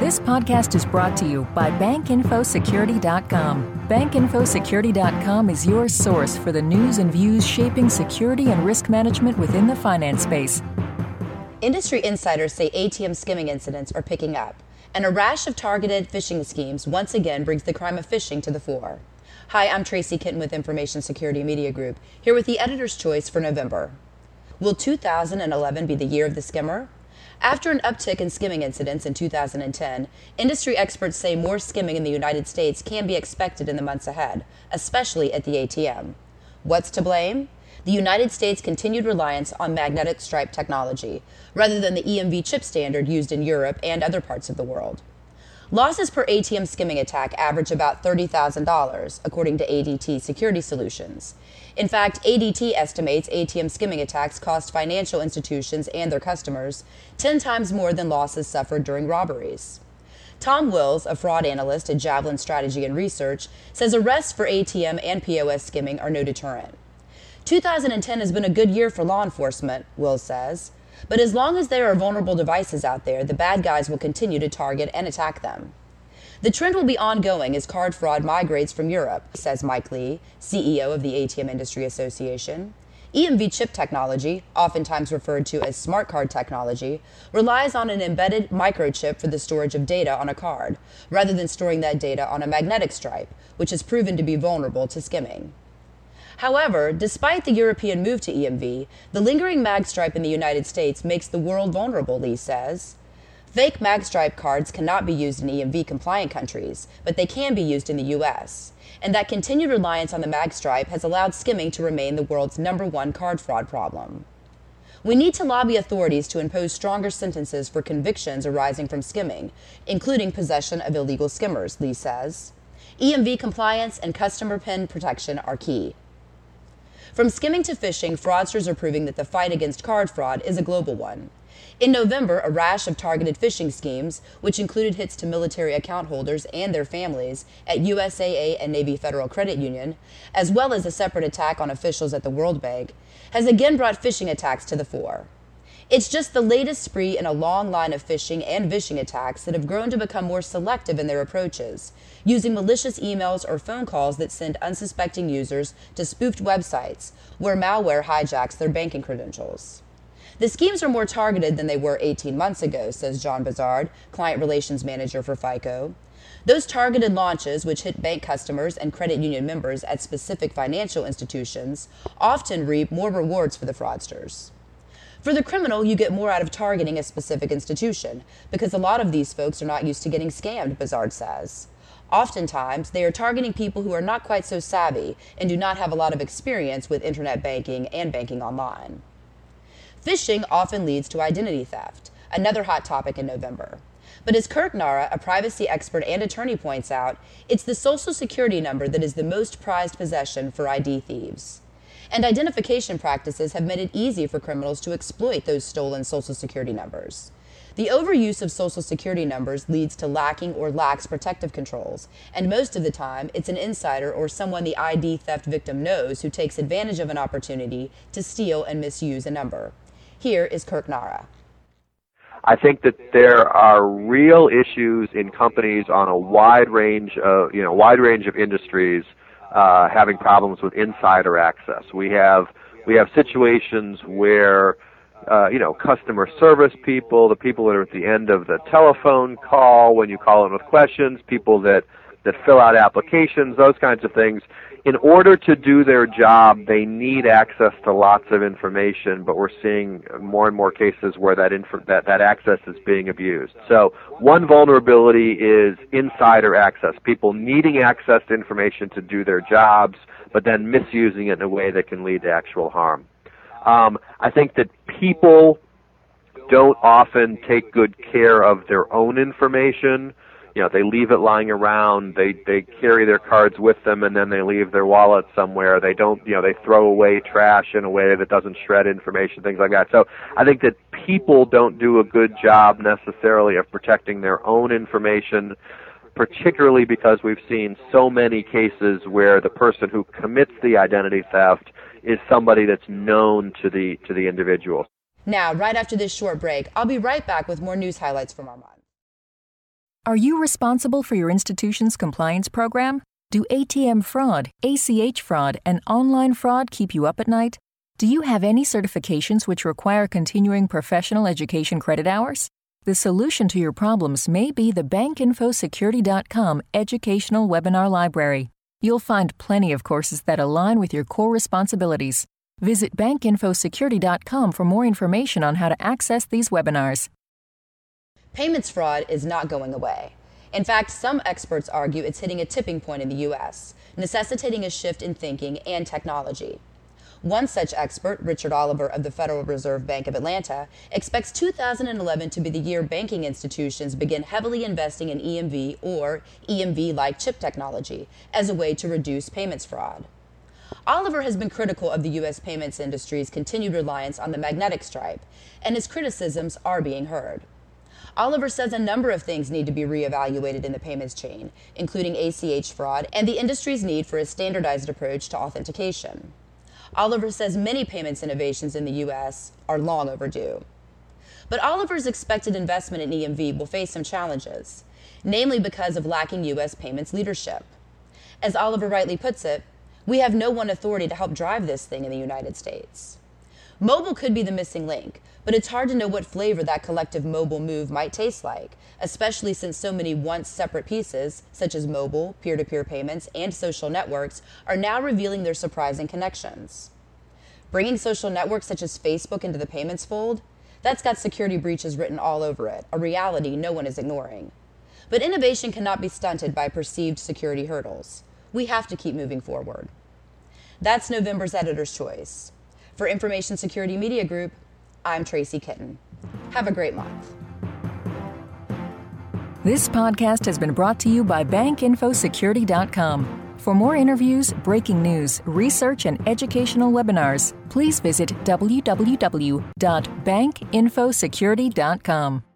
This podcast is brought to you by BankInfoSecurity.com. BankInfoSecurity.com is your source for the news and views shaping security and risk management within the finance space. Industry insiders say ATM skimming incidents are picking up, and a rash of targeted phishing schemes once again brings the crime of phishing to the fore. Hi, I'm Tracy Kitten with Information Security Media Group, here with the editor's choice for November. Will 2011 be the year of the skimmer? After an uptick in skimming incidents in 2010, industry experts say more skimming in the United States can be expected in the months ahead, especially at the ATM. What's to blame? The United States' continued reliance on magnetic stripe technology, rather than the EMV chip standard used in Europe and other parts of the world. Losses per ATM skimming attack average about $30,000, according to ADT Security Solutions. In fact, ADT estimates ATM skimming attacks cost financial institutions and their customers 10 times more than losses suffered during robberies. Tom Wills, a fraud analyst at Javelin Strategy and Research, says arrests for ATM and POS skimming are no deterrent. 2010 has been a good year for law enforcement, Wills says. But as long as there are vulnerable devices out there, the bad guys will continue to target and attack them. The trend will be ongoing as card fraud migrates from Europe, says Mike Lee, CEO of the ATM Industry Association. EMV chip technology, oftentimes referred to as smart card technology, relies on an embedded microchip for the storage of data on a card, rather than storing that data on a magnetic stripe, which has proven to be vulnerable to skimming. However, despite the European move to EMV, the lingering magstripe in the United States makes the world vulnerable, Lee says. Fake magstripe cards cannot be used in EMV compliant countries, but they can be used in the US. And that continued reliance on the magstripe has allowed skimming to remain the world's number one card fraud problem. We need to lobby authorities to impose stronger sentences for convictions arising from skimming, including possession of illegal skimmers, Lee says. EMV compliance and customer PIN protection are key. From skimming to phishing, fraudsters are proving that the fight against card fraud is a global one. In November, a rash of targeted phishing schemes, which included hits to military account holders and their families at USAA and Navy Federal Credit Union, as well as a separate attack on officials at the World Bank, has again brought phishing attacks to the fore. It's just the latest spree in a long line of phishing and vishing attacks that have grown to become more selective in their approaches, using malicious emails or phone calls that send unsuspecting users to spoofed websites where malware hijacks their banking credentials. The schemes are more targeted than they were 18 months ago, says John Buzzard, client relations manager for FICO. Those targeted launches, which hit bank customers and credit union members at specific financial institutions, often reap more rewards for the fraudsters. For the criminal, you get more out of targeting a specific institution, because a lot of these folks are not used to getting scammed, Buzzard says. Oftentimes, they are targeting people who are not quite so savvy and do not have a lot of experience with internet banking and banking online. Phishing often leads to identity theft, another hot topic in November. But as Kirk Nahra, a privacy expert and attorney, points out, it's the social security number that is the most prized possession for ID thieves and identification practices have made it easy for criminals to exploit those stolen Social Security numbers. The overuse of Social Security numbers leads to lacking or lax protective controls, and most of the time, it's an insider or someone the ID theft victim knows who takes advantage of an opportunity to steal and misuse a number. Here is Kirk Nahra. I think that there are real issues in companies on a wide range of, you know, wide range of industries uh, having problems with insider access. We have we have situations where uh, you know customer service people, the people that are at the end of the telephone call when you call in with questions, people that that fill out applications, those kinds of things in order to do their job, they need access to lots of information, but we're seeing more and more cases where that, inf- that, that access is being abused. So one vulnerability is insider access, people needing access to information to do their jobs, but then misusing it in a way that can lead to actual harm. Um, I think that people don't often take good care of their own information you know they leave it lying around they they carry their cards with them and then they leave their wallet somewhere. They don't you know they throw away trash in a way that doesn't shred information things like that. So i think that people don't do a good job necessarily of protecting their own information particularly because we've seen so many cases where the person who commits the identity theft is somebody that's known to the to the individual. Now right after this short break i'll be right back with more news highlights from our month Are you responsible for your institution's compliance program? Do ATM fraud, ACH fraud, and online fraud keep you up at night? Do you have any certifications which require continuing professional education credit hours? The solution to your problems may be the bankinfosecurity.com educational webinar library. You'll find plenty of courses that align with your core responsibilities. Visit bankinfosecurity.com for more information on how to access these webinars. Payments fraud is not going away. In fact, some experts argue it's hitting a tipping point in the U.S., necessitating a shift in thinking and technology. One such expert, Richard Oliver of the Federal Reserve Bank of Atlanta, expects 2011 to be the year banking institutions begin heavily investing in EMV or EMV like chip technology as a way to reduce payments fraud. Oliver has been critical of the U.S. payments industry's continued reliance on the magnetic stripe, and his criticisms are being heard. Oliver says a number of things need to be reevaluated in the payments chain, including ACH fraud and the industry's need for a standardized approach to authentication. Oliver says many payments innovations in the U.S. are long overdue. But Oliver's expected investment in EMV will face some challenges, namely because of lacking U.S. payments leadership. As Oliver rightly puts it, we have no one authority to help drive this thing in the United States. Mobile could be the missing link, but it's hard to know what flavor that collective mobile move might taste like, especially since so many once separate pieces, such as mobile, peer to peer payments, and social networks, are now revealing their surprising connections. Bringing social networks such as Facebook into the payments fold, that's got security breaches written all over it, a reality no one is ignoring. But innovation cannot be stunted by perceived security hurdles. We have to keep moving forward. That's November's Editor's Choice. For Information Security Media Group, I'm Tracy Kitten. Have a great month. This podcast has been brought to you by BankInfoSecurity.com. For more interviews, breaking news, research, and educational webinars, please visit www.bankinfosecurity.com.